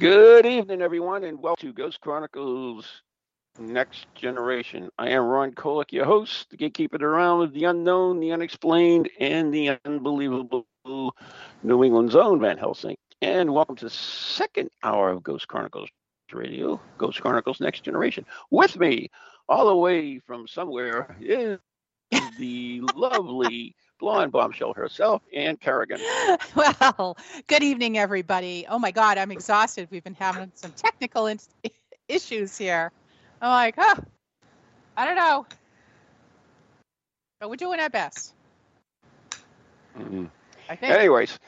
Good evening, everyone, and welcome to Ghost Chronicles Next Generation. I am Ron Kolek, your host, the gatekeeper of the realm of the unknown, the unexplained, and the unbelievable New England's own Van Helsing. And welcome to the second hour of Ghost Chronicles Radio, Ghost Chronicles Next Generation. With me, all the way from somewhere, is the lovely blonde bombshell herself, Ann Kerrigan. Well, good evening, everybody. Oh my God, I'm exhausted. We've been having some technical in- issues here. I'm like, huh, I don't know. But we're doing our best, Mhm. I think. Anyways,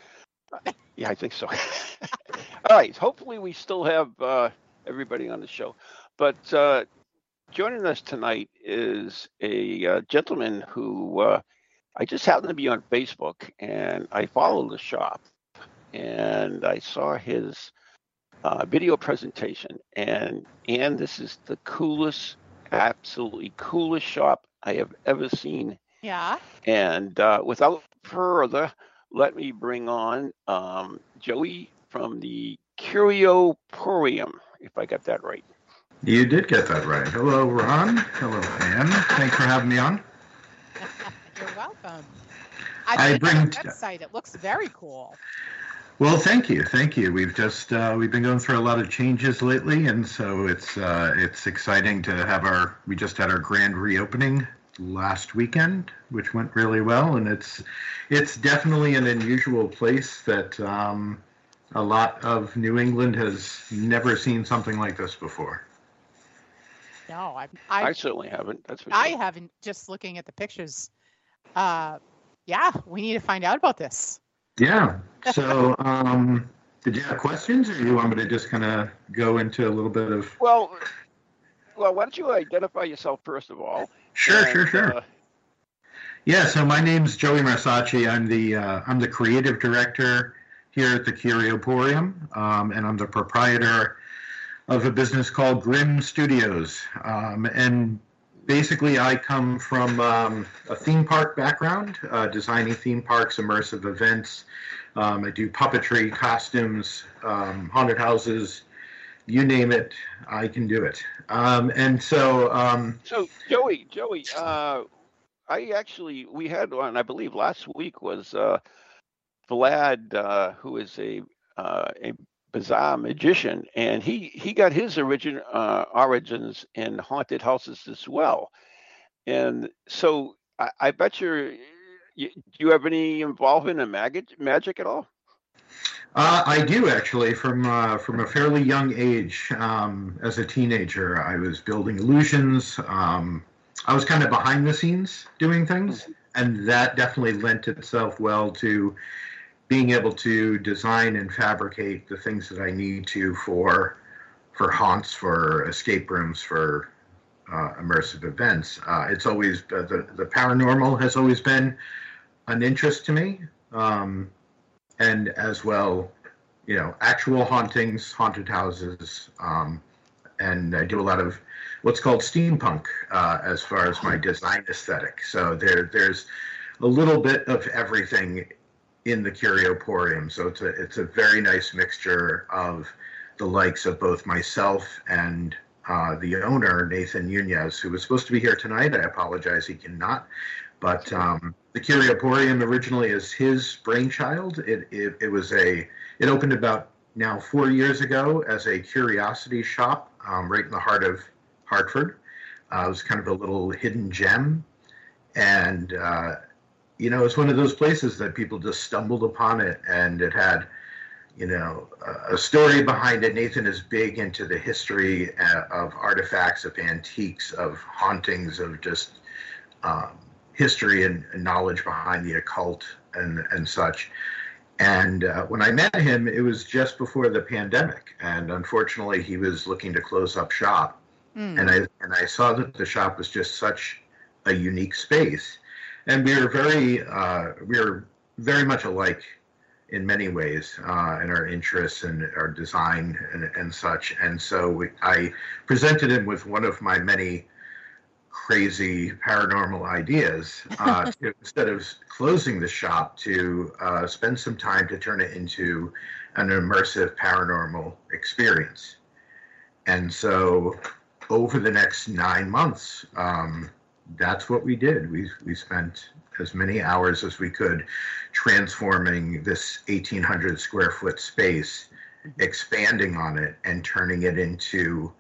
yeah, I think so. All right. Hopefully, we still have uh, everybody on the show. But uh, joining us tonight is a uh, gentleman who uh, I just happened to be on Facebook and I followed the shop and I saw his uh, video presentation. And and this is the coolest, absolutely coolest shop I have ever seen Yeah. and uh, without further, let me bring on um, Joey from the Curioporium, if I got that right. You did get that right. Hello, Ron. Hello, Ann. Thanks for having me on. You're welcome. I I, bring- bring the website. It looks very cool. Well, thank you, thank you. We've just uh, we've been going through a lot of changes lately, and so it's uh, it's exciting to have our. We just had our grand reopening last weekend, which went really well, and it's it's definitely an unusual place that um, a lot of New England has never seen something like this before. No, I, I, I, certainly haven't. That's for I sure. haven't. Just looking at the pictures. Uh, yeah, we need to find out about this. Yeah. So, um, did you have questions, or you want me to just kind of go into a little bit of? Well, well, why don't you identify yourself first of all? Sure, and, sure, sure. uh, Yeah, so my name's Joey Marsocci. I'm the uh, I'm the creative director here at the Curioporium, um, and I'm the proprietor of a business called Grim Studios. Um, and basically, I come from um, a theme park background, uh, designing theme parks, immersive events. Um, I do puppetry, costumes, um, haunted houses, you name it, I can do it. Um, and so, um, So Joey, Joey, uh, I actually we had one. I believe last week was uh, Vlad, uh, who is a uh, a bizarre magician, and he he got his origin uh, origins in haunted houses as well. And so I, I bet you're. You, do you have any involvement in magic magic at all? Uh, I do actually. From uh, from a fairly young age, um, as a teenager, I was building illusions. Um, I was kind of behind the scenes doing things, and that definitely lent itself well to being able to design and fabricate the things that I need to for for haunts, for escape rooms, for uh, immersive events. Uh, it's always uh, the the paranormal has always been an interest to me. Um, and as well, you know, actual hauntings, haunted houses, um, and I do a lot of what's called steampunk uh, as far as my design aesthetic. So there, there's a little bit of everything in the Curioporium. So it's a it's a very nice mixture of the likes of both myself and uh, the owner Nathan Nunez, who was supposed to be here tonight. I apologize, he cannot. But um, the Curioporium originally is his brainchild. It, it it was a it opened about now four years ago as a curiosity shop um, right in the heart of Hartford. Uh, it was kind of a little hidden gem, and uh, you know it's one of those places that people just stumbled upon it, and it had you know a, story behind it. Nathan is big into the history uh, of artifacts, of antiques, of hauntings, of just um, history and, and knowledge behind the occult and and such. And uh, when I met him, it was just before the pandemic, and unfortunately, he was looking to close up shop. Hmm. And I and I saw that the shop was just such a unique space, and we are very uh, we were very much alike in many ways uh, in our interests and our design and, and such. And so we, I presented him with one of my many crazy paranormal ideas uh, to, instead of closing the shop to uh, spend some time to turn it into an immersive paranormal experience and so over the next nine months um, that's what we did we, we spent as many hours as we could transforming this 1800 square foot space expanding on it and turning it into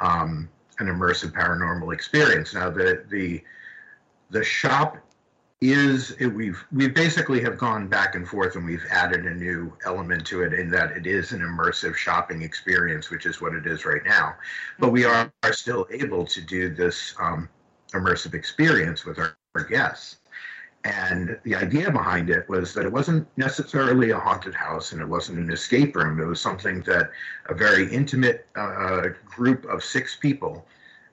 um, an immersive paranormal experience. Now the the the shop is it, we've we basically have gone back and forth and we've added a new element to it in that it is an immersive shopping experience, which is what it is right now. But we are, are still able to do this um, immersive experience with our, our guests. And the idea behind it was that it wasn't necessarily a haunted house and it wasn't an escape room. It was something that a very intimate uh, group of six people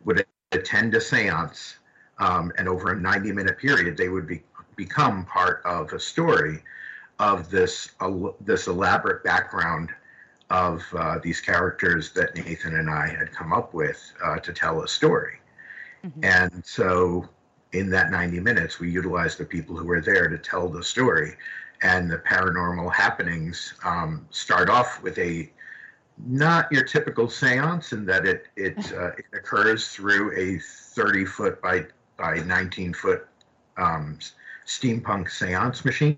would attend a seance, um, and over a 90 minute period, they would be, become part of a story of this, this elaborate background of uh, these characters that Nathan and I had come up with uh, to tell a story. Mhm. And so in that 90 minutes, we utilized the people who were there to tell the story. And the paranormal happenings um, start off with a not your typical seance in that it it, uh, it occurs through a 30 foot by by 19 foot um, steampunk seance machine.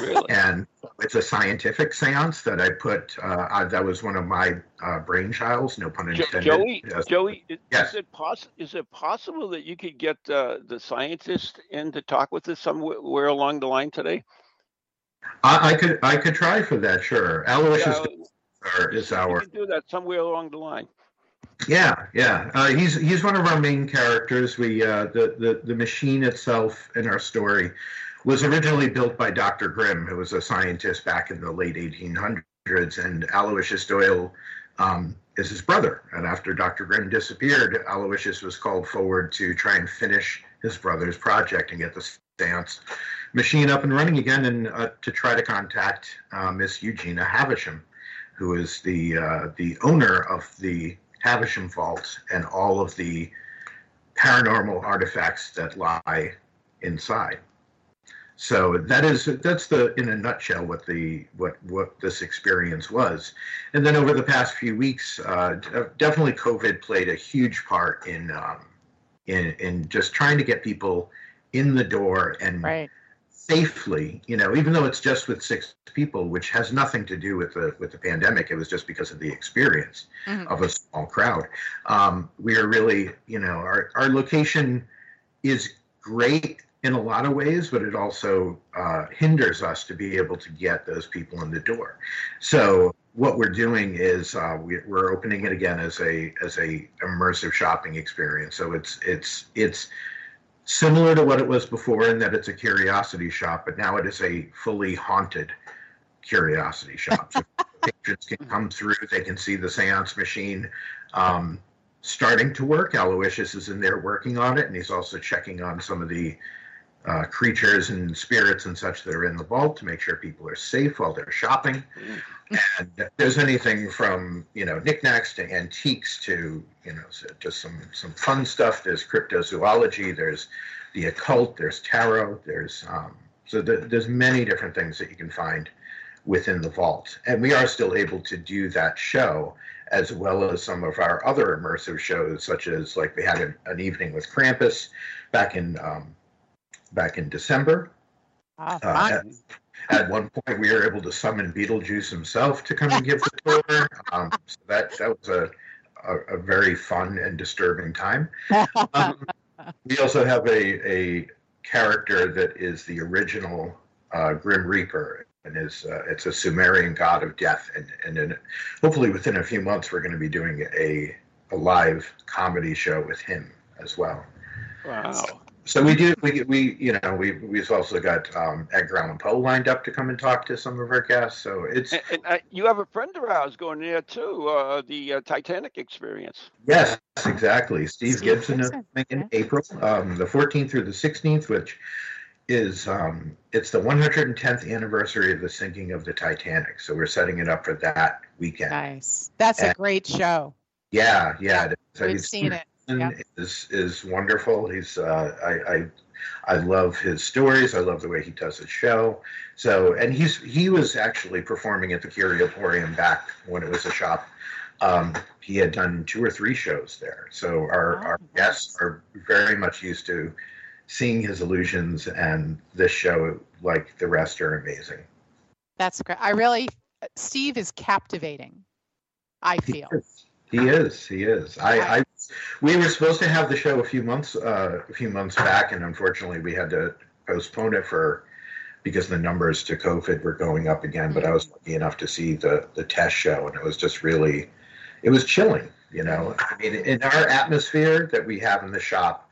Really? and it's a scientific seance that I put. Uh, I, that was one of my uh, brainchilds, no pun intended. Joey, Yes. Joey, i- Yes. is it poss- is it possible that you could get uh, the scientist in to talk with us somewhere along the line today? I, I could I could try for that. Sure, Aloysius Yeah, is you our can do that somewhere along the line. Yeah, yeah. Uh, he's he's one of our main characters. We uh, the, the the machine itself in our story was originally built by Dr. Grymm, who was a scientist back in the late 1800s, and Aloysius Doyle um, is his brother. And after Dr. Grymm disappeared, Aloysius was called forward to try and finish his brother's project and get the seance machine up and running again, and uh, to try to contact uh, Miss Eugenia Havisham, who is the uh, the owner of the Havisham Vault and all of the paranormal artifacts that lie inside. So that is that's the in a nutshell what the what what this experience was, and then over the past few weeks, uh, definitely COVID played a huge part in um, in in just trying to get people in the door and Right. safely, you know, even though it's just with six people, which has nothing to do with the with the pandemic. It was just because of the experience Mhm. of a small crowd. Um, we are really, you know, our our location is great in a lot of ways, but it also uh, hinders us to be able to get those people in the door. So what we're doing is uh, we, we're opening it again as a as a immersive shopping experience. So it's it's it's similar to what it was before in that it's a curiosity shop, but now it is a fully haunted curiosity shop. So patrons can come through, they can see the seance machine um, starting to work. Aloysius is in there working on it, and he's also checking on some of the uh, creatures and spirits and such that are in the vault to make sure people are safe while they're shopping. And there's anything from you know knickknacks to antiques to you know just some some fun stuff. There's cryptozoology. There's the occult. There's tarot. There's um, so th- there's many different things that you can find within the vault, and we are still able to do that show as well as some of our other immersive shows, such as like we had an, an evening with Krampus back in um, back in December. Oh, Uh, at, at one point, we were able to summon Beetlejuice himself to come and give the tour. Um, so that that was a, a, a very fun and disturbing time. Um, we also have a, a character that is the original uh, Grim Reaper, and is uh, it's a Sumerian god of death. And and then hopefully within a few months, we're going to be doing a a live comedy show with him as well. Wow. So we do. We we you know we we've also got um, Edgar Allan Poe lined up to come and talk to some of our guests. So it's And, and uh, you have a friend of ours going there too, uh, the uh, Titanic experience. yes, exactly. Steve, Steve Gibson is coming in yeah. April, um, the 14th through the 16th, which is um, it's the 110th anniversary of the sinking of the Titanic. So we're setting it up for that weekend. Nice. That's a great show. Yeah, yeah. it is. I We've mean, seen it. Yeah. is is wonderful. He's uh, I, I I love his stories. I love the way he does his show. So and he's he was actually performing at the Curioporium back when it was a shop. Um, he had done two or three shows there. So our, Oh, our guests are very much used to seeing his illusions and this show like the rest are amazing. That's great. I really, Steve is captivating. I feel. He is. He is. I, I we were supposed to have the show a few months uh, a few months back, and unfortunately, we had to postpone it for because the numbers to COVID were going up again. But I was lucky enough to see the the test show, and it was just really, it was chilling. You know, I mean, in our atmosphere that we have in the shop,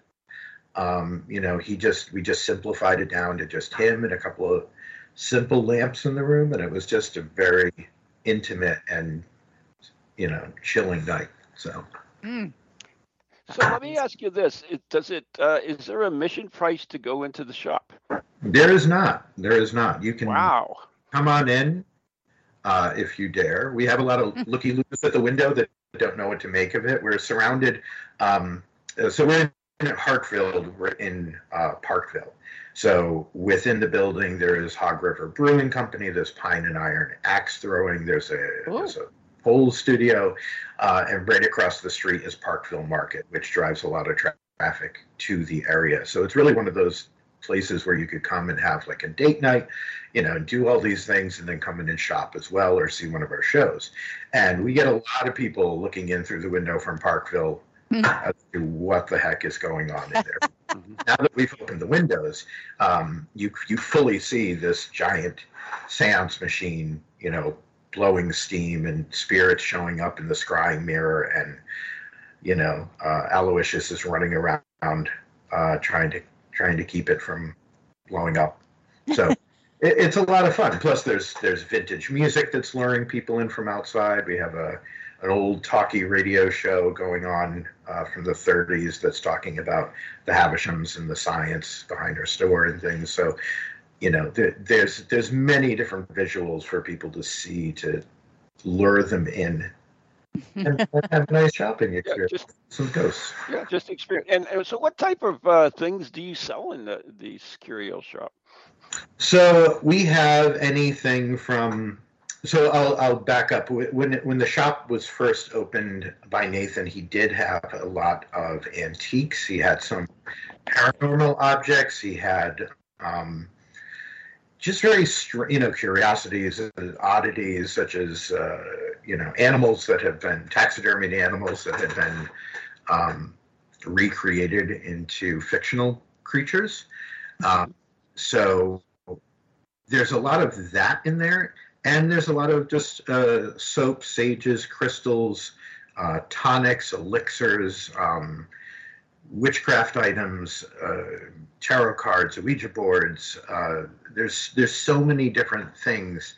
um, you know, he just we just simplified it down to just him and a couple of simple lamps in the room, and it was just a very intimate and you know chilling night. So. Mm. So let me ask you this: it, Does it? Uh, is there a mission price to go into the shop? There is not. There is not. You can Wow. come on in uh, if you dare. We have a lot of looky loos at the window that don't know what to make of it. We're surrounded. Um, uh, so we're in Hartford. We're in uh, Parkville. So within the building, there is Hog River Brewing Company. There's Pine and Iron Axe Throwing. There's a, there's a pole studio, uh, and right across the street is Parkville Market, which drives a lot of tra- traffic to the area. So it's really one of those places where you could come and have like a date night, you know, and do all these things and then come in and shop as well or see one of our shows. And we get a lot of people looking in through the window from Parkville Hmm. as to what the heck is going on in there. Mhm. now that we've opened the windows, um, you you fully see this giant seance machine, you know, blowing steam and spirits showing up in the scrying mirror, and you know, uh, Aloysius is running around uh, trying to trying to keep it from blowing up. So. it- It's a lot of fun. Plus, there's there's vintage music that's luring people in from outside. We have a an old talkie radio show going on uh, from the 30s that's talking about the Havishams and the science behind our store and things. So, you know, there, there's there's many different visuals for people to see to lure them in and, and have a nice shopping Yeah, experience. just Some ghosts. yeah, just experience. And, and so, what type of uh, things do you sell in the these curio shop? So we have anything from. So I'll I'll back up. When when the shop was first opened by Nathan, he did have a lot of antiques. He had some paranormal objects. He had um, just very you know curiosities, and oddities such as uh, you know animals that have been taxidermied animals that have been um, recreated into fictional creatures. Um, so there's a lot of that in there, and there's a lot of just uh, soap, sages, crystals, uh, tonics, elixirs, um, witchcraft items, uh, tarot cards, Ouija boards. Uh, there's there's so many different things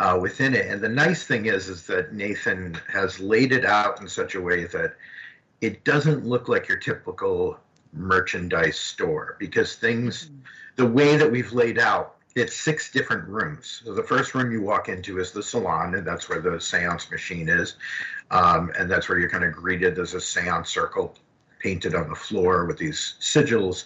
uh, within it, and the nice thing is is that Nathan has laid it out in such a way that it doesn't look like your typical merchandise store because things the way that we've laid out it's six different rooms. So the first room you walk into is the salon and that's where the seance machine is um, and that's where you're kind of greeted. There's a seance circle painted on the floor with these sigils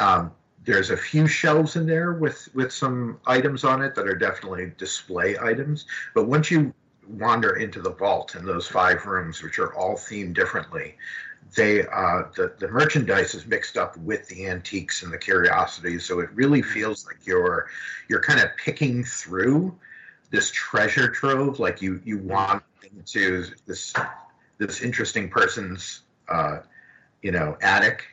um, there's a few shelves in there with with some items on it that are definitely display items but once you wander into the vault in those five rooms which are all themed differently they uh, the the merchandise is mixed up with the antiques and the curiosities, so it really feels like you're you're kind of picking through this treasure trove. Like you you want into this this interesting person's uh, you know attic,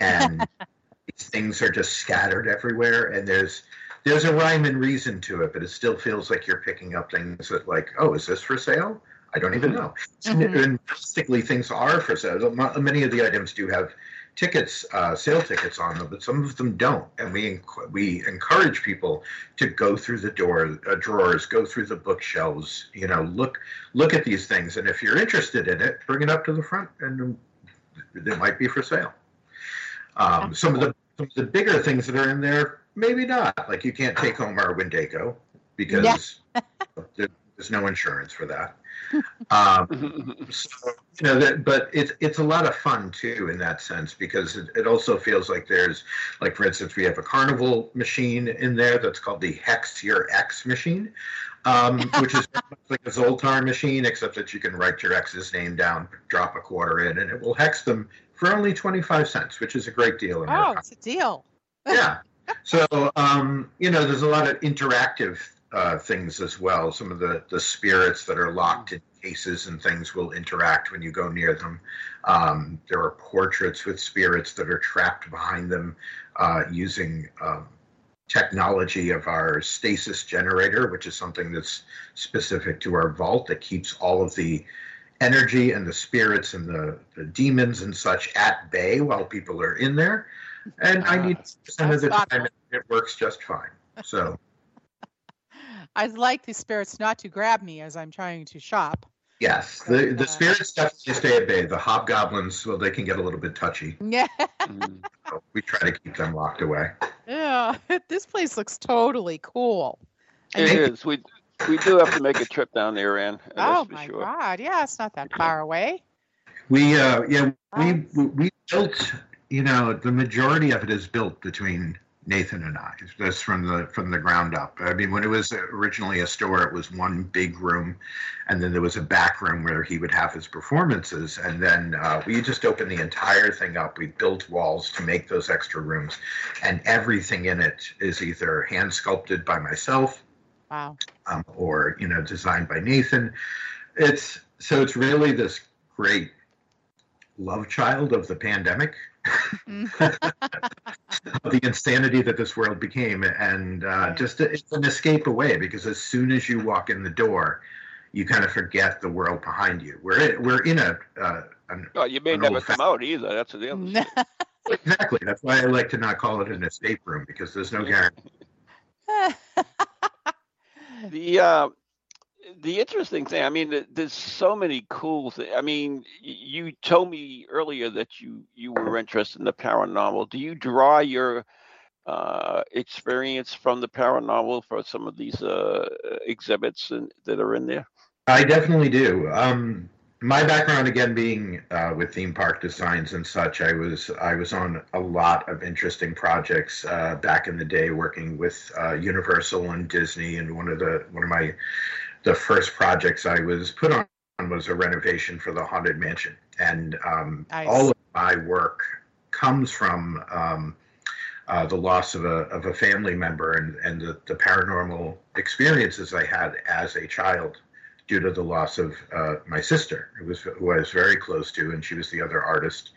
and these things are just scattered everywhere, and there's there's a rhyme and reason to it, but it still feels like you're picking up things that like, oh, is this for sale? I don't even know. Mhm. And realistically, things are for sale. Many of the items do have tickets, uh, sale tickets on them, but some of them don't. And we enc- we encourage people to go through the door uh, drawers, go through the bookshelves. You know, look look at these things, and if you're interested in it, bring it up to the front, and it might be for sale. Um, some of the some of the bigger things that are in there, maybe not. Like you can't take home our Wendigo because there- there's no insurance for that. Um, so, you know that but it's it's a lot of fun too in that sense because it, it also feels like there's like for instance we have a carnival machine in there that's called the hex your x machine um, which is like a zoltar machine except that you can write your ex's name down drop a quarter in and it will hex them for only 25 cents which is a great deal Oh, it's a deal. yeah. So um, you know, there's a lot of interactive uh, things as well. Some of the the spirits that are locked in cases and things will interact when you go near them. Um, there are portraits with spirits that are trapped behind them uh, using um, technology of our stasis generator, which is something that's specific to our vault that keeps all of the energy and the spirits and the, the demons and such at bay while people are in there. And Ah, 90% of the that's time, it works just fine. So, I'd like the spirits not to grab me as I'm trying to shop. yes, the, the spirits definitely stay at bay. The hobgoblins, well, they can get a little bit touchy. Yeah. Mhm. So we try to keep them locked away. Yeah. This place looks totally cool. It is. We we do have to make a trip down there, Ann. Oh for my sure. God. Yeah, it's not that far away. We, uh, yeah, we we built, you know, the majority of it is built between Nathan and I. That's from the from the ground up. I mean, when it was originally a store, it was one big room, and then there was a back room where he would have his performances. And then uh, we just opened the entire thing up. We built walls to make those extra rooms, and everything in it is either hand sculpted by myself, Wow. um, or you know, designed by Nathan. It's so it's really this great love child of the pandemic. the insanity that this world became and uh, Right. just it's an escape away because as soon as you walk in the door you kind of forget the world behind you we're in, we're in a uh, an, Well, you may never old come out either. That's the other. exactly that's why i like to not call it an escape room because there's no guarantee The uh, the interesting thing, I mean, there's so many cool things. I mean, you told me earlier that you you were interested in the paranormal. Do you draw your uh, experience from the paranormal for some of these uh, exhibits and, that are in there? I definitely do. Um, my background, again, being uh, with theme park designs and such, I was I was on a lot of interesting projects uh, back in the day, working with uh, Universal and Disney. And one of the one of my the first projects I was put on was a renovation for the Haunted Mansion, and um, Nice. all of my work comes from um, uh, the loss of a of a family member and and the, the paranormal experiences I had as a child due to the loss of uh, my sister, who was who I was very close to, and she was the other artist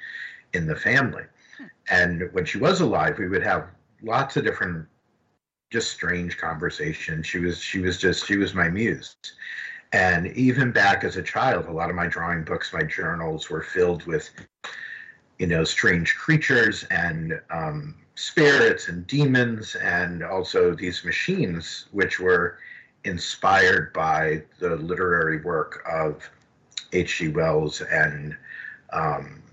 in the family. And when she was alive, we would have lots of different, just strange conversation. She was she was just she was my muse. And even back as a child, a lot of my drawing books, my journals were filled with, you know, strange creatures and um, spirits and demons, and also these machines, which were inspired by the literary work of H.G. Wells and um,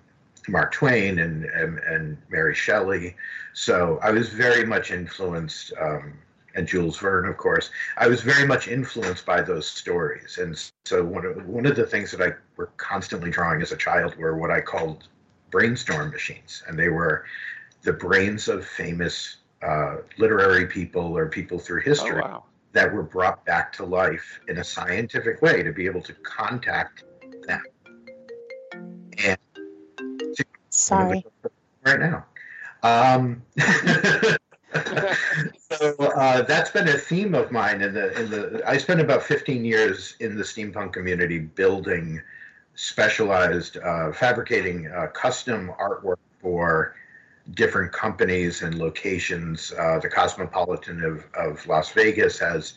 Mark Twain and, and, and Mary Shelley. So I was very much influenced, um, and Jules Verne, of course. I was very much influenced by those stories. And so one of, one of the things that I were constantly drawing as a child were what I called brainstorm machines. And they were the brains of famous uh, literary people or people through Oh, history wow. that were brought back to life in a scientific way to be able to contact them. Sorry. right now. Um, so uh, that's been a theme of mine. In the in the I spent about 15 years in the steampunk community building specialized, uh, fabricating uh, custom artwork for different companies and locations. Uh, the Cosmopolitan of, of Las Vegas has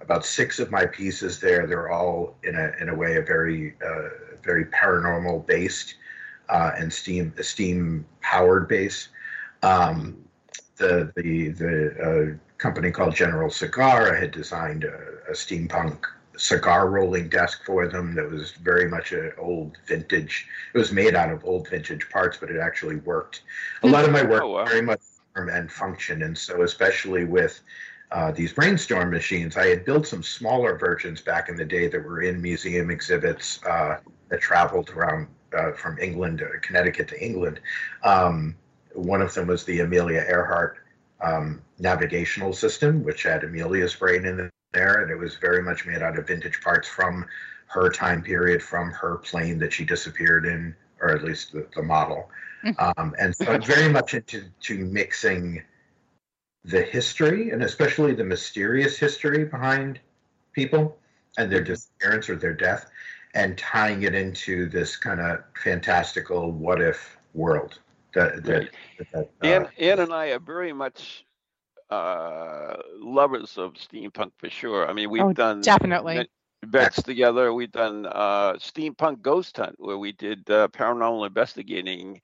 about six of my pieces there. They're all in a in a way a very uh, very paranormal based uh, and steam steam powered base. Um, the the the uh, company called General Cigar I had designed a, a steampunk cigar rolling desk for them that was very much an old vintage. It was made out of old vintage parts, but it actually worked. A lot of my work Oh, wow. very much form and function, and so especially with uh, these brainstorm machines, I had built some smaller versions back in the day that were in museum exhibits uh, that traveled around uh, from England, uh, Connecticut to England. Um, one of them was the Amelia Earhart um, navigational system, which had Amelia's brain in there, and it was very much made out of vintage parts from her time period, from her plane that she disappeared in, or at least the, the model. Um, and so I'm very much into to mixing the history and especially the mysterious history behind people and their disappearance or their death and tying it into this kind of fantastical what if world that, that, Right. that, uh, Ann, Ann and I are very much uh, lovers of steampunk for sure. I mean, we've Oh, done Definitely. event- events together. We've done uh, steampunk ghost hunt where we did uh, paranormal investigating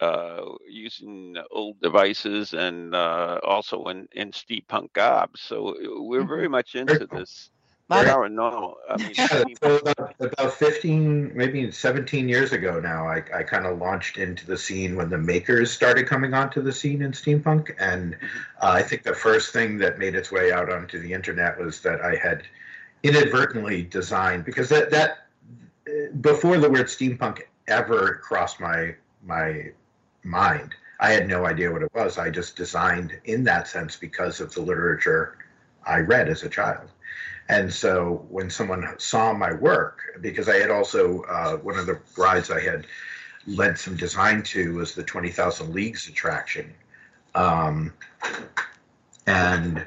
uh, using old devices and uh, also in, in steampunk gobs. So we're Mm-hmm. very much into this Love it. paranormal. I mean, Yeah, so about, about 15, maybe 17 years ago now, I, I kind of launched into the scene when the makers started coming onto the scene in steampunk. And uh, I think the first thing that made its way out onto the internet was that I had inadvertently designed, because that, that before the word steampunk ever crossed my, my mind, I had no idea what it was. I just designed in that sense because of the literature I read as a child. And so when someone saw my work, because I had also, uh, one of the rides I had led some design to was the 20,000 Leagues attraction. Um, and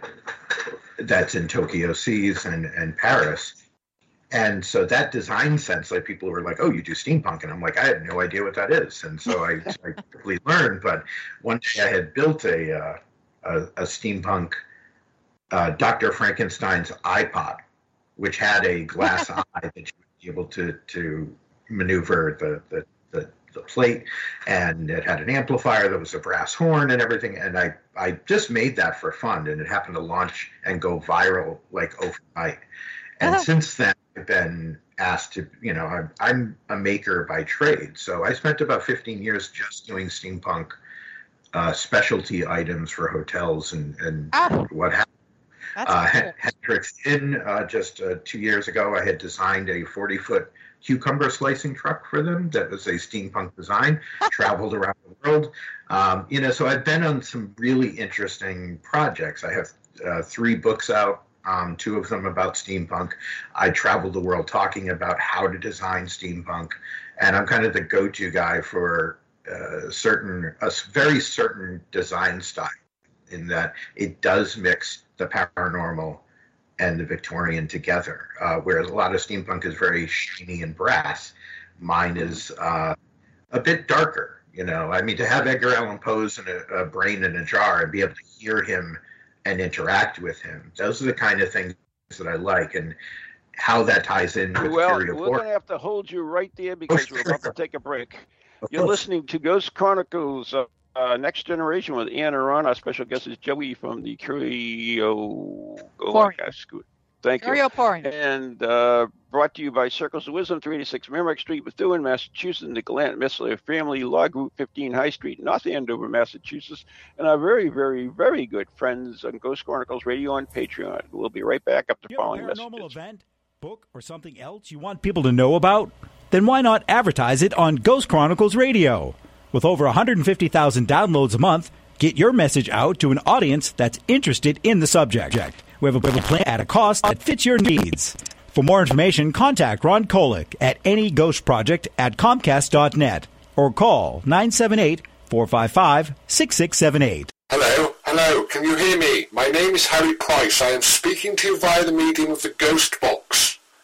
that's in Tokyo Seas and, and Paris. And so that design sense, like people were like, "Oh, you do steampunk," and I'm like, "I had no idea what that is." And so I, I quickly learned. But one day I had built a uh, a, a, steampunk uh, Dr. Frankenstein's iPod, which had a glass eye that you would be able to to maneuver the, the the the plate, and it had an amplifier that was a brass horn and everything. And I I just made that for fun, and it happened to launch and go viral like overnight. And uh-huh. since then, I've been asked to, you know, I'm, I'm a maker by trade. So I spent about 15 years just doing steampunk uh, specialty items for hotels and, and ah, what happened. Uh. Hendrick's Gin, uh, just uh, two years ago, I had designed a 40 foot cucumber slicing truck for them that was a steampunk design, traveled around the world. Um, you know, so I've been on some really interesting projects. I have uh, three books out um, two of them about steampunk. I traveled the world talking about how to design steampunk, and I'm kind of the go-to guy for uh, certain a very certain design style. In that it does mix the paranormal and the Victorian together, uh, whereas a lot of steampunk is very shiny and brass. Mine is uh, a bit darker. You know, I mean, to have Edgar Allan Poe's in a, a brain in a jar and be able to hear him and interact with him. Those are the kind of things that I like, and how that ties in with well, we're going to have to hold you right there because oh, we're about to take a break. You're listening to Ghost Chronicles. Uh, Next Generation with Ann and Ron. Our special guest is Joey from the Curio. Oh, Thank you. Pouring. And uh, brought to you by Circles of Wisdom, 386 Merrimack Street, Methuen, Massachusetts, the Galant Missler Family, Log Route 15 High Street, North Andover, Massachusetts, and our very, very, very good friends on Ghost Chronicles Radio on Patreon. We'll be right back up to you following have a paranormal messages. event, book, or something else you want people to know about? Then why not advertise it on Ghost Chronicles Radio? With over 150,000 downloads a month, get your message out to an audience that's interested in the subject. We have a, we have a plan at a cost that fits your needs. For more information, contact Ron Kolek at neghostproject at comcast.net or call 978 455 6678. Hello, hello, can you hear me? My name is Harry Price. I am speaking to you via the medium of the Ghost Box.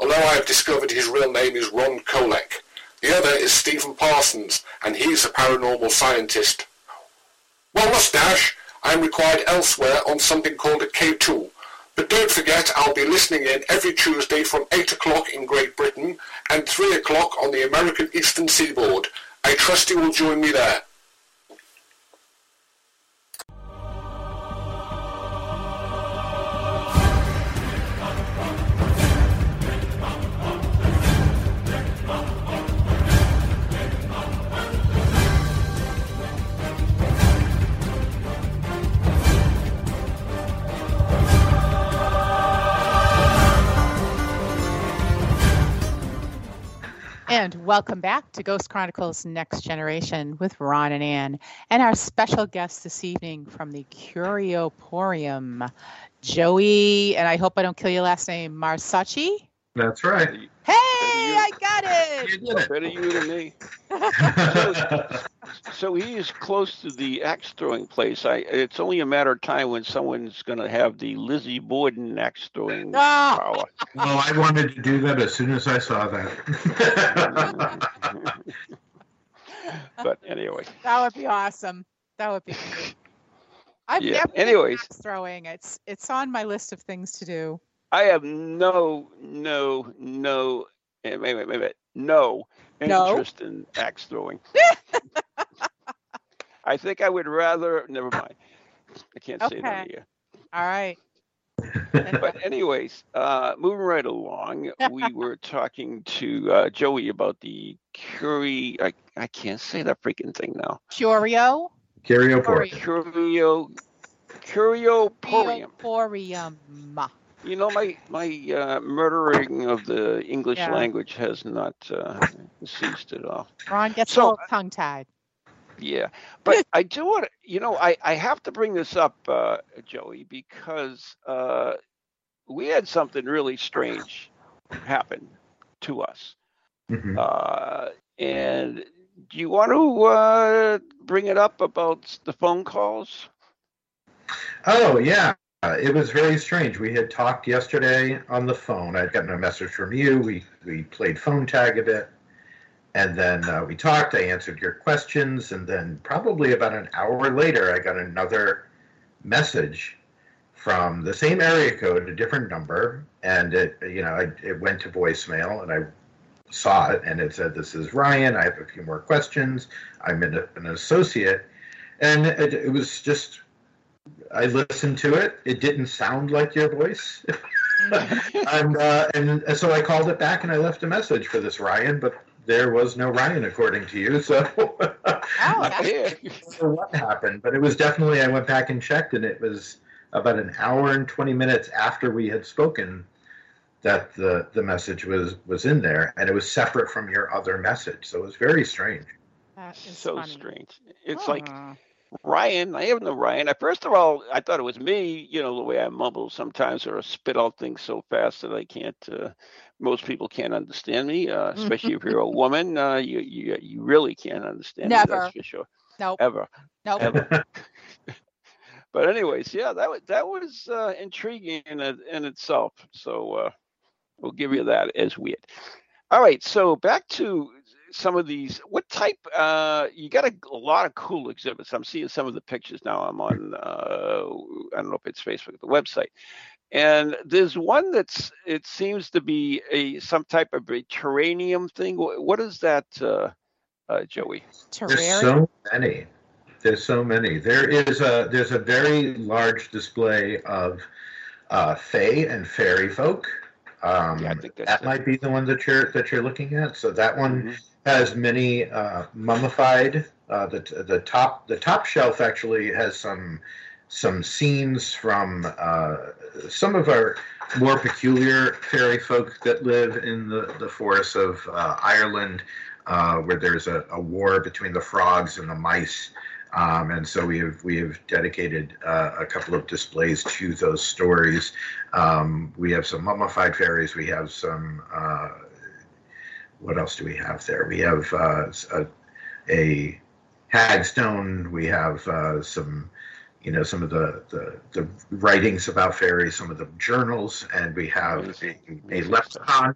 although I have discovered his real name is Ron Kolek. The other is Stephen Parsons, and he's a paranormal scientist. Well, Mustache, I am required elsewhere on something called a K2. But don't forget, I'll be listening in every Tuesday from 8 o'clock in Great Britain and 3 o'clock on the American Eastern Seaboard. I trust you will join me there. And welcome back to Ghost Chronicles Next Generation with Ron and Ann. And our special guest this evening from the Curioporium, Joey, and I hope I don't kill your last name, Marsocci. That's right. Hey, I got it. You Better you than me. so, so he is close to the axe throwing place. I, it's only a matter of time when someone's going to have the Lizzie Borden axe throwing power. Well, I wanted to do that as soon as I saw that. but anyway, that would be awesome. That would be. Great. I've yeah. never Anyways, axe throwing. It's it's on my list of things to do. I have no, no, no, eh, wait, wait, wait, wait, no interest no. in axe throwing. I think I would rather. Never mind. I can't say that Okay. here. All right. But anyways, uh, moving right along, we were talking to uh, Joey about the Curie. I, I can't say that freaking thing now. Curio. Curioport. Curio, Curioporium. Curioporium. You know, my my uh, murdering of the English Yeah. language has not uh, ceased at all. Ron gets So- a little tongue tied. Yeah, but I do want to, you know, I, I have to bring this up, uh, Joey, because uh, we had something really strange happen to us. Mhm. Uh, and do you want to uh, bring it up about the phone calls? Oh yeah, Uh, it was very strange. We had talked yesterday on the phone. I'd gotten a message from you. We we played phone tag a bit, and then uh, we talked. I answered your questions, and then probably about an hour later, I got another message from the same area code, a different number, and it you know I, it went to voicemail, and I saw it, and it said, "This is Ryan. I have a few more questions. I'm an, an associate." And it, it was just I listened to it. It didn't sound like your voice. and, uh, and so I called it back and I left a message for this Ryan, but there was no Ryan according to you. So Oh, Not that's here. don't know what happened, but it was definitely, I went back and checked and it was about an hour and 20 minutes after we had spoken that the, the message was, was in there and it was separate from your other message. So it was very strange. that is so funny. strange. It's like Aw. Ryan. I have no Ryan. I, first of all, I thought it was me. You know the way I mumble sometimes or I spit out things so fast that I can't. Uh, most people can't understand me, uh, especially if you're a woman. Uh, you, you you really can't understand me. Never. That's for sure. Nope. Ever. Nope. ever. but anyways, yeah, that was that was uh, intriguing in in itself. So uh, we'll give you that as weird. All right, so back to some of these. What type? Uh, you got a, a lot of cool exhibits. I'm seeing some of the pictures now. I'm on. Uh, I don't know if it's Facebook, the website. And there's one that's. It seems to be a some type of a terrarium thing. What is that, uh, uh, Joey? There's so many. There's so many. There is a there's a very large display of uh, fae and fairy folk. Um, Yeah, I think that's that it. might be the one that you're that you're looking at. So that one Mhm. Has many uh, mummified. Uh, the the top the top shelf actually has some some scenes from uh, some of our more peculiar fairy folk that live in the, the forests of uh, Ireland, uh, where there's a, a war between the frogs and the mice. Um, and so we have we have dedicated uh, a couple of displays to those stories. Um, we have some mummified fairies. We have some. Uh, what else do we have there? We have uh, a, a hagstone. We have uh, some, you know, some of the, the the writings about fairies, some of the journals, and we have a, a leprechaun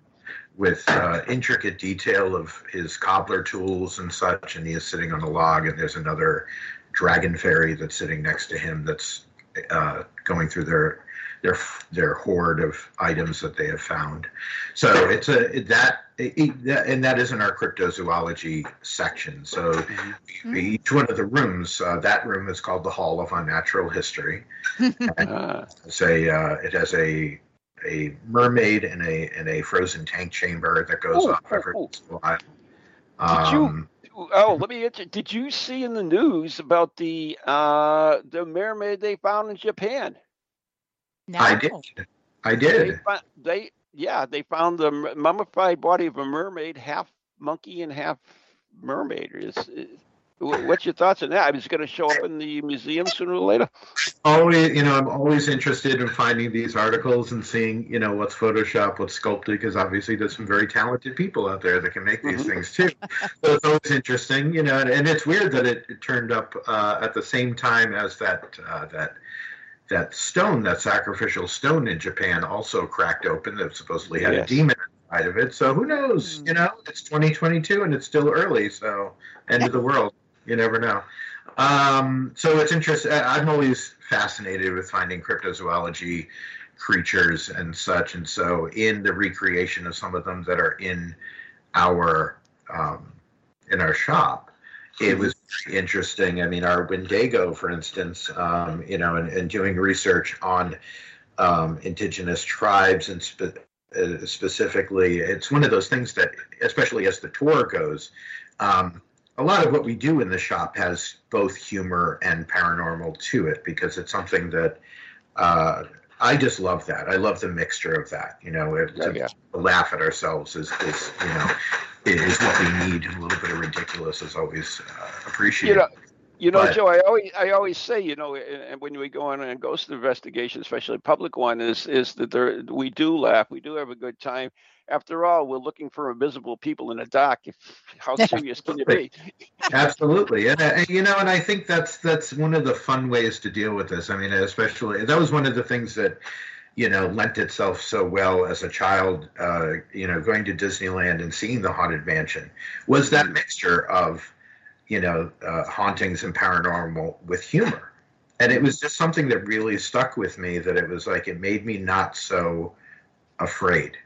with uh, intricate detail of his cobbler tools and such, and he is sitting on a log, and there's another dragon fairy that's sitting next to him that's uh, going through their their their hoard of items that they have found. So it's a that, and that is in our cryptozoology section. So Mhm. each one of the rooms, uh, that room is called the Hall of Unnatural History. It's a uh, it has a a mermaid in a in a frozen tank chamber that goes Oh, off oh, every oh. a while. Did you- Um, Oh, let me. Inter- did you see in the news about the uh the mermaid they found in Japan? No. I did. I did. fo- they yeah, they found the mummified body of a mermaid, half monkey and half mermaid. Is, is what's your thoughts on that? Is it going to show up in the museum sooner or later? Always, you know, I'm always interested in finding these articles and seeing, you know, what's Photoshop, what's sculpted, because obviously there's some very talented people out there that can make these Mhm. things too. so it's always interesting, you know, and, and it's weird that it, it turned up uh, at the same time as that uh, that that stone, that sacrificial stone in Japan, also cracked open that supposedly had Yes. a demon inside of it. So who knows? Hmm. You know, it's 2022 and it's still early, so end of the world. You never know. Um, so it's interesting. I'm always fascinated with finding cryptozoology creatures and such. And so, in the recreation of some of them that are in our um, in our shop, it was interesting. I mean, our Wendigo, for instance, um, you know, and, and, doing research on um, indigenous tribes and spe- uh, specifically, it's one of those things that, especially as the tour goes, um, a lot of what we do in the shop has both humor and paranormal to it because it's something that uh, I just love that. I love the mixture of that. You know, it, yeah, to, yeah. laugh at ourselves is, is you know is what we need, and a little bit of ridiculous is always uh, appreciated. You know, you know, But- Joe. I always, I always say, you know, and and when we go on a ghost investigation, especially a public one, is is that there we do laugh, we do have a good time. After all, we're looking for invisible people in the dark. If, how serious can you be? Absolutely, and, uh, and you know, and I think that's that's one of the fun ways to deal with this. I mean, especially that was one of the things that you know lent itself so well as a child. Uh, you know, going to Disneyland and seeing the haunted mansion was that mixture of you know uh, hauntings and paranormal with humor, and it was just something that really stuck with me. That it was like it made me not so afraid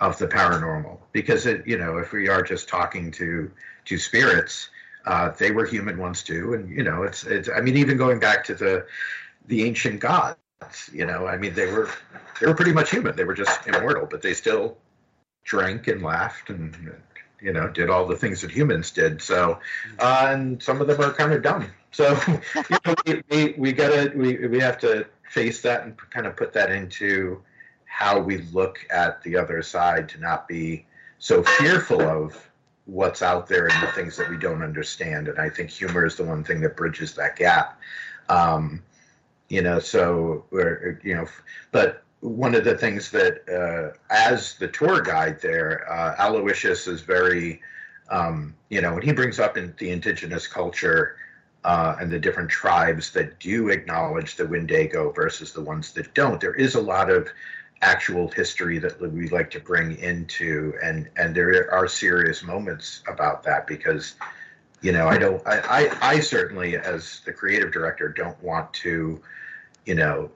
of the paranormal because it you know if we are just talking to to spirits uh, they were human ones too and you know it's it's i mean even going back to the the ancient gods you know i mean they were they were pretty much human they were just immortal but they still drank and laughed and you know did all the things that humans did so uh, and some of them are kind of dumb so you know we, we, we gotta we, we have to face that and kind of put that into how we look at the other side to not be so fearful of what's out there and the things that we don't understand. And I think humor is the one thing that bridges that gap. Um, you know, so you know, but one of the things that, uh, as the tour guide there, uh, Aloysius is very, um, you know, when he brings up in the indigenous culture uh, and the different tribes that do acknowledge the Wendigo versus the ones that don't, there is a lot of actual history that we like to bring into and and there are serious moments about that because you know i don't i i, I certainly as the creative director don't want to you know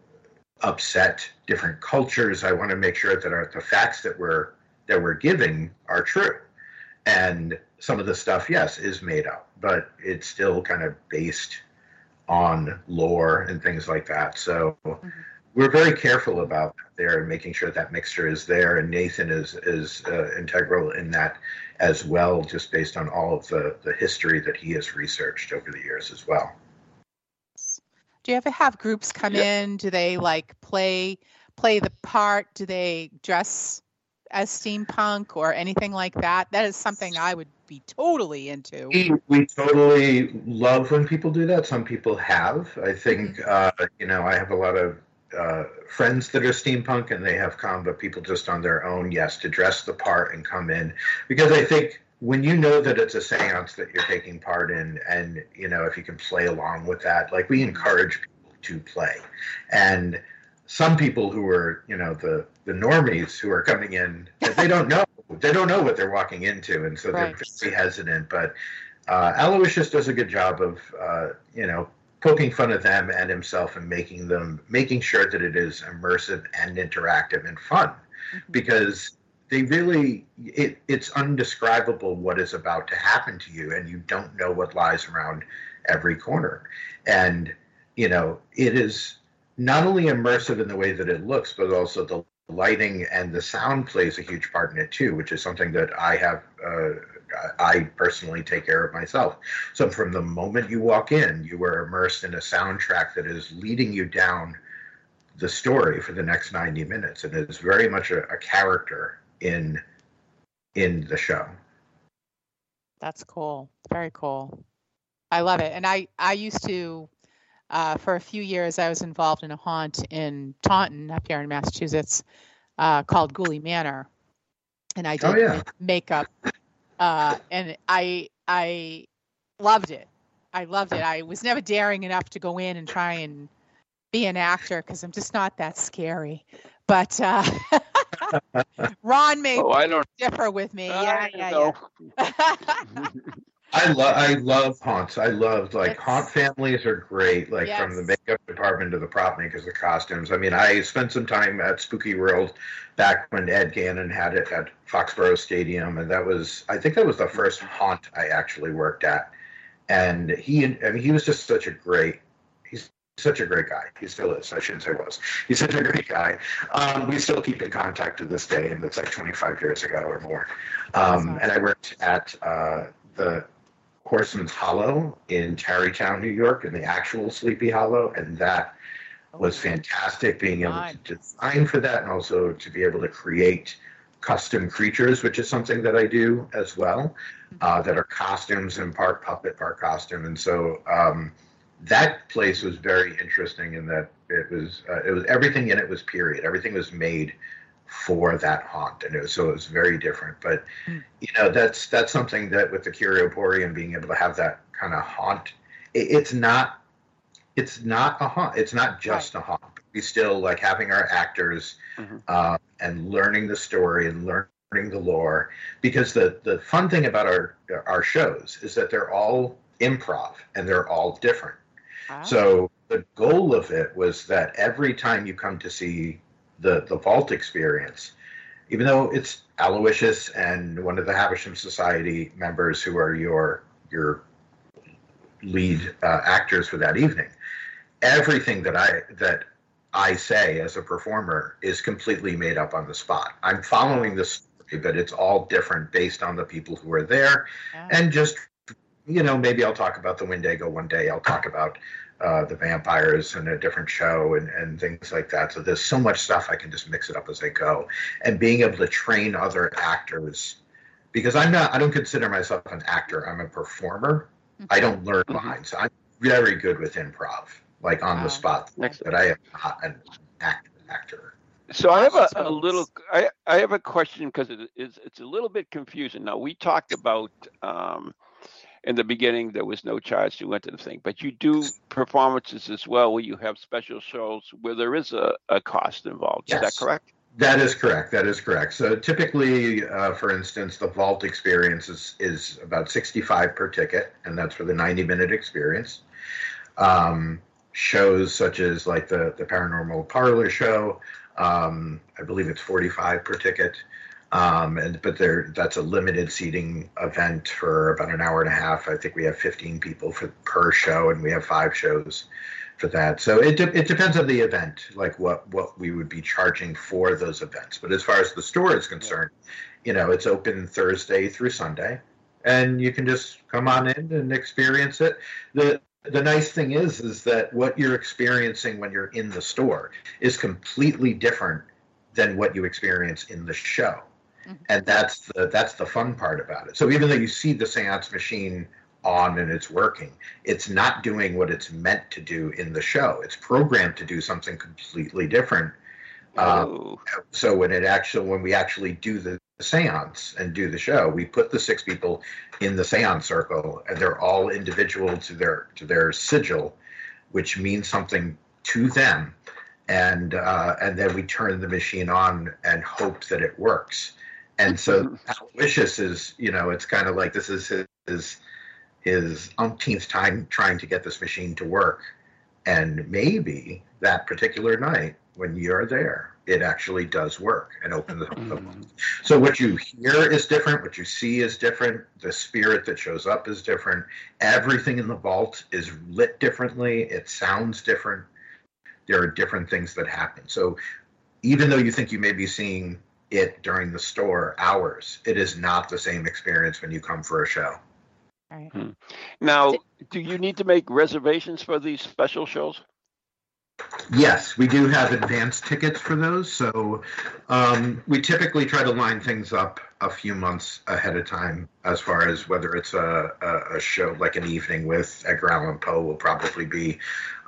upset different cultures. I want to make sure that our, the facts that we're that we're giving are true. And some of the stuff yes is made up but it's still kind of based on lore and things like that. So we're very careful about that there and making sure that mixture is there. And nathan is is uh, integral in that as well just based on all of the the history that he has researched over the years as well Do you ever have groups come Yeah. in? Do they like play play the part? Do they dress as steampunk or anything like that? That is something I would be totally into. we, we totally love when people do that some people have i think uh, you know i have a lot of uh, friends that are steampunk and they have come, but people just on their own, yes, to dress the part and come in. Because I think when you know that it's a seance that you're taking part in, and you know, if you can play along with that, like we encourage people to play. And some people who are, you know, the the normies who are coming in, they don't know, they don't know what they're walking into, and so Right. they're very hesitant. But uh, Aloysius does a good job of, uh, you know, poking fun of them and himself and making them making sure that it is immersive and interactive and fun Mhm. because they really it, it's undescribable what is about to happen to you and you don't know what lies around every corner. And you know it is not only immersive in the way that it looks but also the lighting and the sound plays a huge part in it too which is something that i have uh, i personally take care of myself. So from the moment you walk in, you are immersed in a soundtrack that is leading you down the story for the next 90 minutes and is very much a, a character in in the show. That's cool. Very cool. I love it. And I I used to uh, for a few years I was involved in a haunt in Taunton up here in Massachusetts uh, called Ghoulie Manor, and I did Oh, yeah. makeup, uh, and I I loved it. I loved it. I was never daring enough to go in and try and be an actor because I'm just not that scary. But uh, Ron may Oh, I don't. differ with me. Yeah, I yeah, know. yeah. I love I love haunts. I love like It's- haunt families are great. Like from the makeup department to the prop makers, the costumes. I mean, I spent some time at Spooky World back when Ed Gannon had it at Foxborough Stadium, and that was I think that was the first mm-hmm. haunt I actually worked at. and he I mean he was just such a great he's such a great guy. He still is. I shouldn't say was. He's such a great guy. Um, we still keep in contact to this day, and it's like 25 years ago or more. Um, and I worked at uh, the Horseman's Hollow in Tarrytown, New York, in the actual Sleepy Hollow, and that was fantastic. Being able to design for that, and also to be able to create custom creatures, which is something that I do as well, uh, that are costumes and part puppet, part costume, and so. Um, that place was very interesting in that it was uh, it was everything in it was period. Everything was made for that haunt, and it was, so it was very different. But Mm. you know, that's that's something that with the Curioporium being able to have that kind of haunt, it, it's not it's not a haunt. It's not just a haunt. We still like having our actors Mhm. uh, and learning the story and learning the lore because the the fun thing about our our shows is that they're all improv and they're all different. Ah, So the goal of it was that every time you come to see the the vault experience, even though it's Aloysius and one of the Havisham Society members who are your your lead uh, actors for that evening, everything that I that I say as a performer is completely made up on the spot. I'm following the story, but it's all different based on the people who are there ah. and just you know maybe i'll talk about the wendigo one day i'll talk about uh, the vampires in a different show and, and things like that so there's so much stuff i can just mix it up as i go and being able to train other actors because i'm not i don't consider myself an actor i'm a performer i don't learn Mhm. lines i'm very good with improv like on Wow. the spot Excellent. but i am not an act, actor So I have a, a little, I, I have a question because it is, it's a little bit confusing. Now, we talked about, um, in the beginning, there was no charge to enter the thing, but you do performances as well where you have special shows where there is a, a cost involved. Is that correct? That is correct. That is correct. So typically, uh, for instance, the vault experience is, is about 65 per ticket, and that's for the 90 minute experience. Um, shows such as like the, the paranormal parlor show, um, I believe it's 45 per ticket. Um, and but there that's a limited seating event for about an hour and a half. I think we have 15 people for per show, and we have five shows for that. So it de- it depends on the event, like what what we would be charging for those events. But as far as the store is concerned, you know, it's open Thursday through Sunday, and you can just come on in and experience it. the The nice thing is, is that what you're experiencing when you're in the store is completely different than what you experience in the show, Mhm. and that's the that's the fun part about it. So even though you see the seance machine on and it's working, it's not doing what it's meant to do in the show. It's programmed to do something completely different. Uh, Oh, so when it actually when we actually do the seance and do the show, we put the six people in the seance circle, and they're all individual to their to their sigil, which means something to them, and uh, and then we turn the machine on and hope that it works. And so Aloysius is, you know, it's kind of like this is his, his his umpteenth time trying to get this machine to work. And maybe that particular night when you're there, it actually does work and open the, Mhm. so what you hear is different, what you see is different, the spirit that shows up is different. Everything in the vault is lit differently, it sounds different. There are different things that happen. So even though you think you may be seeing it during the store hours, it is not the same experience when you come for a show. Right. now, do you need to make reservations for these special shows? Yes, we do have advance tickets for those. So um, we typically try to line things up a few months ahead of time as far as whether it's a, a, a show like an evening with Edgar Allan Poe will probably be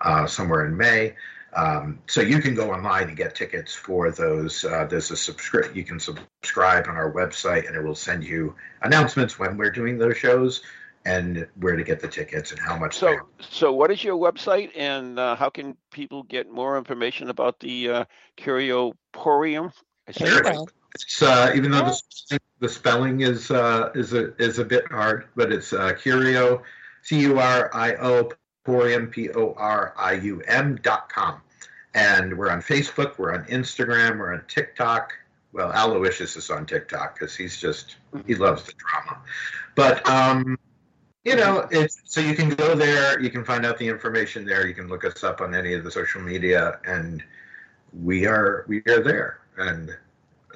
uh, somewhere in May. Um, so you can go online and get tickets for those. Uh, there's a subscript. You can subscribe on our website, and it will send you announcements when we're doing those shows and where to get the tickets and how much. they So, are. so what is your website and uh, how can people get more information about the uh, Curioporium? I said There it you right. go. It's uh, even though the, spelling- the spelling is uh, is a is a bit hard, but it's uh, Curio, C U R I O Porium P O R I U M dot com, and we're on Facebook, we're on Instagram, we're on TikTok. Well, Aloysius is on TikTok because he's just he loves the drama, but um, you know, it's so you can go there, you can find out the information there, you can look us up on any of the social media, and we are we are there, and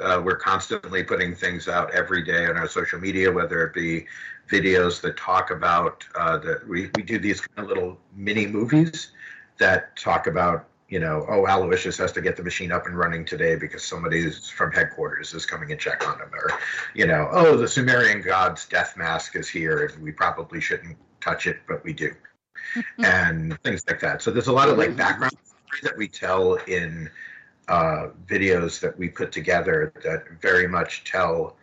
uh, we're constantly putting things out every day on our social media, whether it be videos that talk about uh, that we we do these kind of little mini movies that talk about you know, oh, Aloysius has to get the machine up and running today because somebody from headquarters is coming and check on him, or, you know, oh, the Sumerian god's death mask is here, and we probably shouldn't touch it, but we do, and things like that. So there's a lot of like background stories that we tell in uh, videos that we put together that very much tell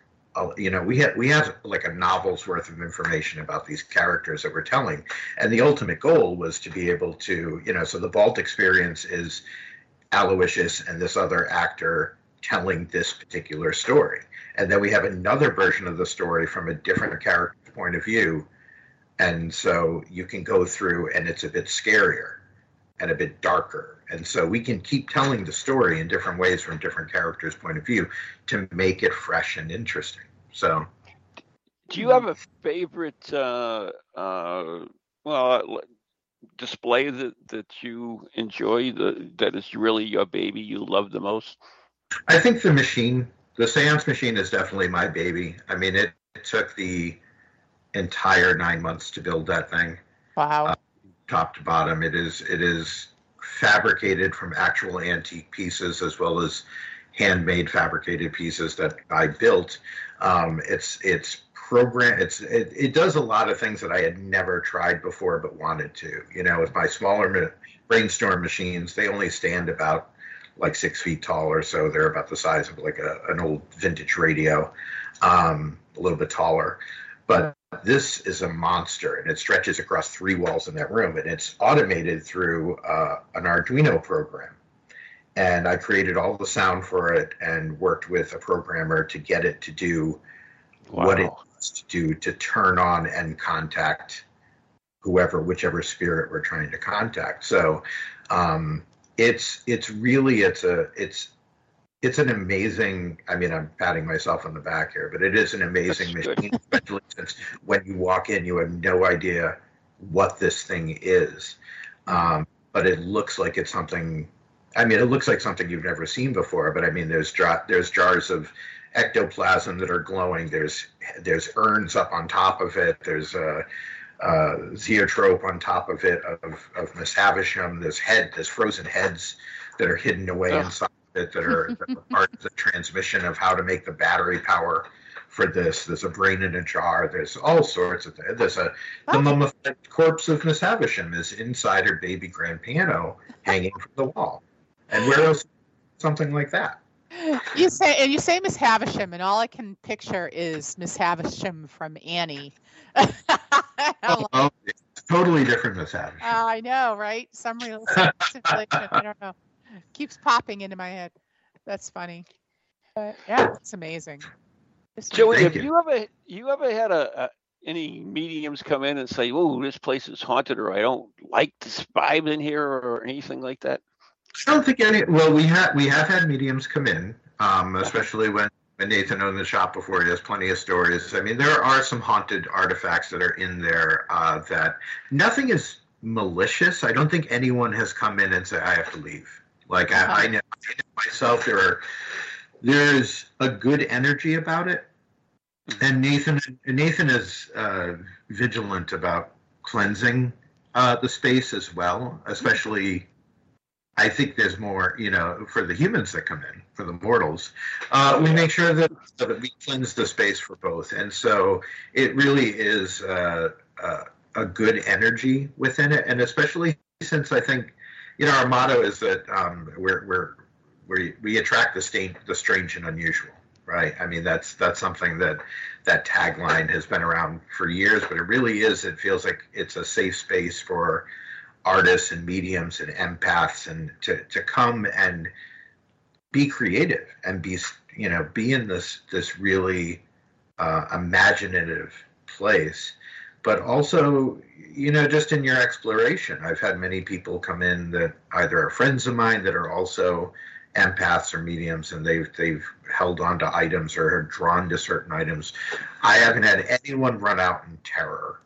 you know, we had we had like a novel's worth of information about these characters that we're telling, and the ultimate goal was to be able to, you know, so the Vault experience is Aloysius and this other actor telling this particular story, and then we have another version of the story from a different character's point of view, and so you can go through, and it's a bit scarier and a bit darker. And so we can keep telling the story in different ways from different characters' point of view to make it fresh and interesting. So, do you have a favorite, uh, uh, well, uh, display that that you enjoy the that is really your baby you love the most? I think the machine, the seance machine, is definitely my baby. I mean, it, it took the entire nine months to build that thing. Wow. Uh, top to bottom, it is it is fabricated from actual antique pieces as well as handmade fabricated pieces that I built. Um, it's it's program it's it, it does a lot of things that I had never tried before but wanted to. You know, with my smaller brainstorm machines, they only stand about like six feet tall or so. They're about the size of like a, an old vintage radio, um, a little bit taller. But this is a monster and it stretches across three walls in that room and it's automated through uh, an Arduino program and I created all the sound for it and worked with a programmer to get it to do wow. what it needs to do to turn on and contact whoever, whichever spirit we're trying to contact. So um, it's it's really it's a it's it's an amazing. I mean, I'm patting myself on the back here, but it is an amazing machine. Especially since when you walk in, you have no idea what this thing is, um, but it looks like it's something I mean, it looks like something you've never seen before, but I mean, there's jar- there's jars of ectoplasm that are glowing. There's there's urns up on top of it. There's a, a zoetrope on top of it of of Miss Havisham. There's head there's frozen heads that are hidden away inside of it that are, that are part of the transmission of how to make the battery power for this. There's a brain in a jar. There's all sorts of things. There's a the mummified corpse of Miss Havisham is inside her baby grand piano hanging from the wall. And where else something like that? You say and you say Miss Havisham, and all I can picture is Miss Hannigan from Annie. oh, oh, totally different Miss Havisham. Uh, I know, right? Some real situation. I don't know. Keeps popping into my head. That's funny. But yeah, it's amazing. Joey, have you. you. ever you ever had a, a any mediums come in and say, "Oh, this place is haunted," or "I don't like this vibe in here," or anything like that? I don't think any. Well, we have we have had mediums come in, um, especially when, when Nathan owned the shop before. He has plenty of stories. I mean, there are some haunted artifacts that are in there uh, that nothing is malicious. I don't think anyone has come in and said I have to leave. Like I, I, know, I know myself, there are there's a good energy about it, and Nathan Nathan is uh, vigilant about cleansing uh, the space as well, especially I think there's more, you know, for the humans that come in, for the mortals. Uh, we make sure that, that, we cleanse the space for both, and so it really is uh, uh, a good energy within it, and especially since I think, you know, our motto is that um, we're we're we we attract the stain, the strange and unusual, right? I mean, that's that's something that that tagline has been around for years, but it really is. It feels like it's a safe space for artists and mediums and empaths and to, to come and be creative and be you know be in this this really uh, imaginative place but also you know just in your exploration i've had many people come in that either are friends of mine that are also empaths or mediums and they've they've held on to items or drawn to certain items i haven't had anyone run out in terror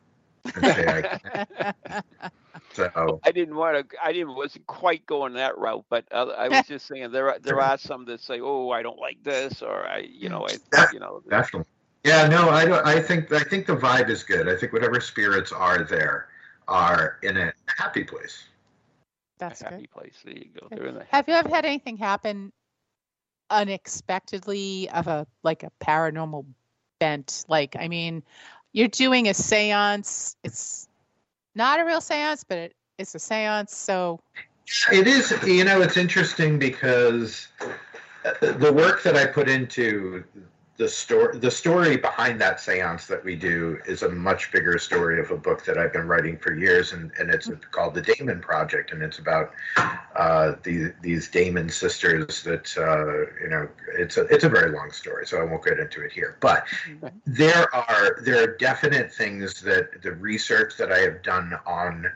and say I can't. So I didn't want to. I didn't wasn't quite going that route, but uh, I was just saying there are there are some that say, "Oh, I don't like this," or I, you know, I, That- you know, definitely. Yeah, no, I don't. I think I think the vibe is good. I think whatever spirits are there are in a happy place. That's a good. happy place. There you go. They're in the Have you ever had anything happen unexpectedly of a like a paranormal bent? Like, I mean, you're doing a séance. It's not a real séance, but it, it's a séance. So, It is, you know, it's interesting because the work that I put into the story, the story behind that seance that we do is a much bigger story of a book that I've been writing for years, and, and it's called the Damon Project, and it's about uh, these these Damon sisters. That uh, you know, it's a it's a very long story, so I won't get into it here. But there are there are definite things that the research that I have done on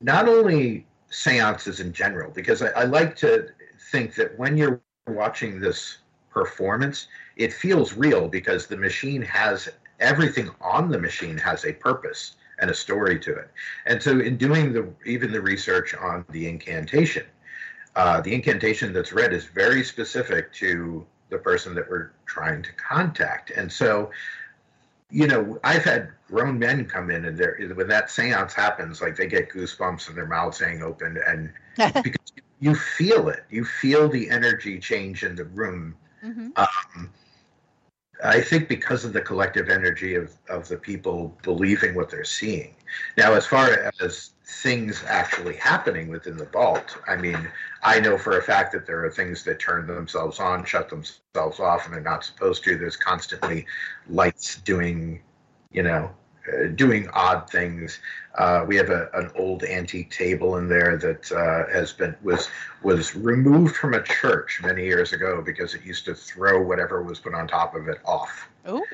not only seances in general, because I, I like to think that when you're watching this performance, it feels real because the machine has everything on the machine has a purpose and a story to it. And so, in doing the even the research on the incantation, uh, the incantation that's read is very specific to the person that we're trying to contact. And so, you know, I've had grown men come in, and they're when that seance happens, like they get goosebumps and their mouths hang open, and because you feel it, you feel the energy change in the room. Mhm. Um, I think because of the collective energy of, of the people believing what they're seeing. Now, as far as things actually happening within the vault, I mean, I know for a fact that there are things that turn themselves on, shut themselves off, and they're not supposed to. There's constantly lights doing, you know, doing odd things. Uh, we have a, an old antique table in there that uh, has been was was removed from a church many years ago because it used to throw whatever was put on top of it off. oh,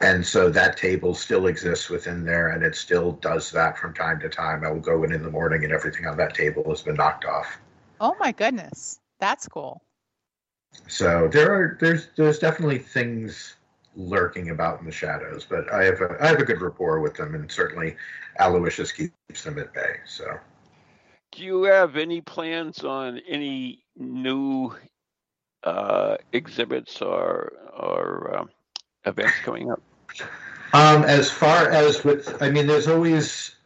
And so that table still exists within there, and it still does that from time to time. I will go in in the morning, and everything on that table has been knocked off. oh my goodness, that's cool. So there are there's there's definitely things lurking about in the shadows, but I have a I have a good rapport with them, and certainly Aloysius keeps them at bay. So Do you have any plans on any new uh, exhibits or or um, events coming up? Um, as far as with, I mean, there's always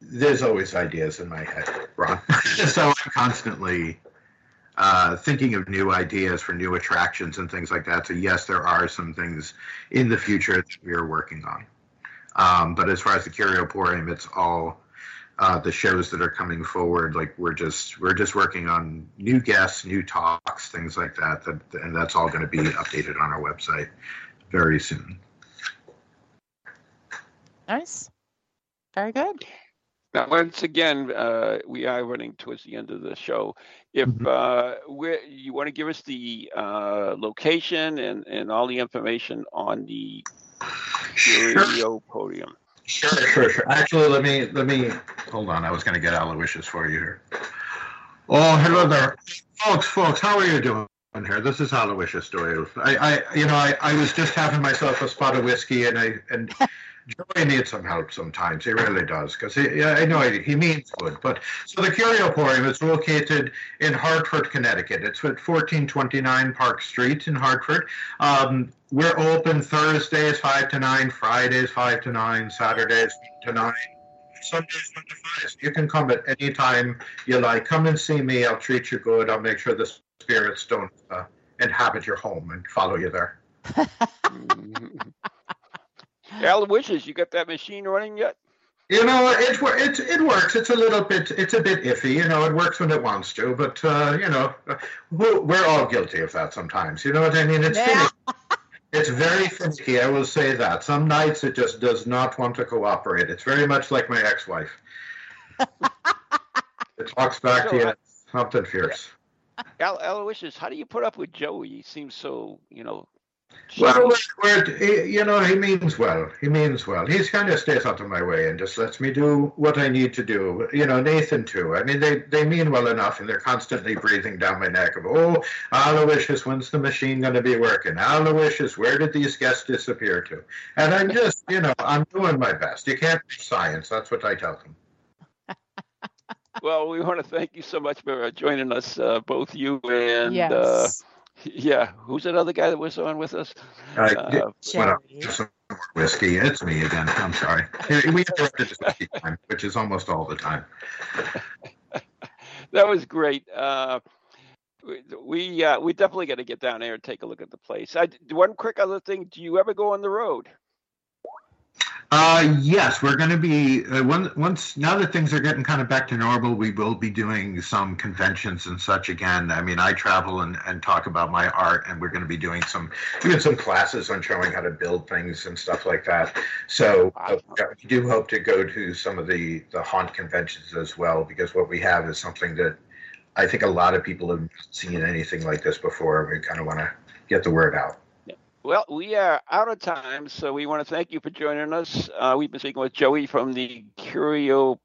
there's always ideas in my head, Ron. so I'm constantly uh, thinking of new ideas for new attractions and things like that. So yes, there are some things in the future that we are working on. Um, but as far as the Curioporium, it's all uh, the shows that are coming forward. Like we're just we're just working on new guests, new talks, things like that. That and that's all going to be updated on our website very soon. Nice, very good. Now, once again, uh, we are running towards the end of the show. If Mhm. uh, you want to give us the uh, location and, and all the information on the Curioporium. Sure, sure, sure. Actually, let me let me hold on. I was going to get Aloysius for you here. Oh, hello there, folks. Folks, how are you doing here? This is Aloysius Doyle. I, I, you know, I, I was just having myself a spot of whiskey, and I and Joey needs some help sometimes. He really does, because I know he, he means good. But so the Curio Curioporium is located in Hartford, Connecticut. It's at 1429 Park Street in Hartford. Um, we're open Thursdays five to nine, Fridays five to nine, Saturdays to nine, Sundays one to five. You can come at any time you like. Come and see me. I'll treat you good. I'll make sure the spirits don't uh, inhabit your home and follow you there. Aloysius you got that machine running yet? You know, it wor- it it works. It's a little bit it's a bit iffy. You know, it works when it wants to, but uh, you know, we're, we're all guilty of that sometimes. You know what I mean? It's Yeah. It's very finicky. I will say that. Some nights it just does not want to cooperate. It's very much like my ex-wife. it talks back to you. Something fierce. Al- Aloysius, how do you put up with Joey? He seems so, you know, Well, we're, we're, you know, he means well. He means well. He's kind of stays out of my way and just lets me do what I need to do. You know, Nathan too. I mean, they, they mean well enough, and they're constantly breathing down my neck of, oh, Aloysius, when's the machine going to be working? Aloysius, where did these guests disappear to? And I'm just, you know, I'm doing my best. You can't do science. That's what I tell them. well, we want to thank you so much for joining us, uh, both you and. Yes. Uh, yeah, who's that other guy that was on with us? Uh, uh, well, just some more whiskey. It's me again. I'm sorry. We interrupted this whiskey time, which is almost all the time. that was great. Uh, we uh, we definitely got to get down there and take a look at the place. I, one quick other thing: Do you ever go on the road? Uh, yes, we're going to be uh, once now that things are getting kind of back to normal. We will be doing some conventions and such again. I mean, I travel and, and talk about my art, and we're going to be doing some doing some classes on showing how to build things and stuff like that. So uh, we do hope to go to some of the the haunt conventions as well, because what we have is something that I think a lot of people have seen anything like this before. We kind of want to get the word out. Well, we are out of time, so we want to thank you for joining us. Uh, we've been speaking with Joey from the Curio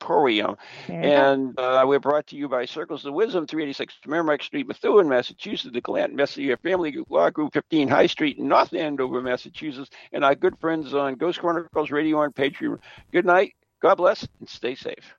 Porium. And uh, we're brought to you by Circles of Wisdom, 386 Merrimack Street, Methuen, Massachusetts, the Galant Messier Family Law Group, 15 High Street, North Andover, Massachusetts, and our good friends on Ghost Chronicles Radio on Patreon. Good night, God bless, and stay safe.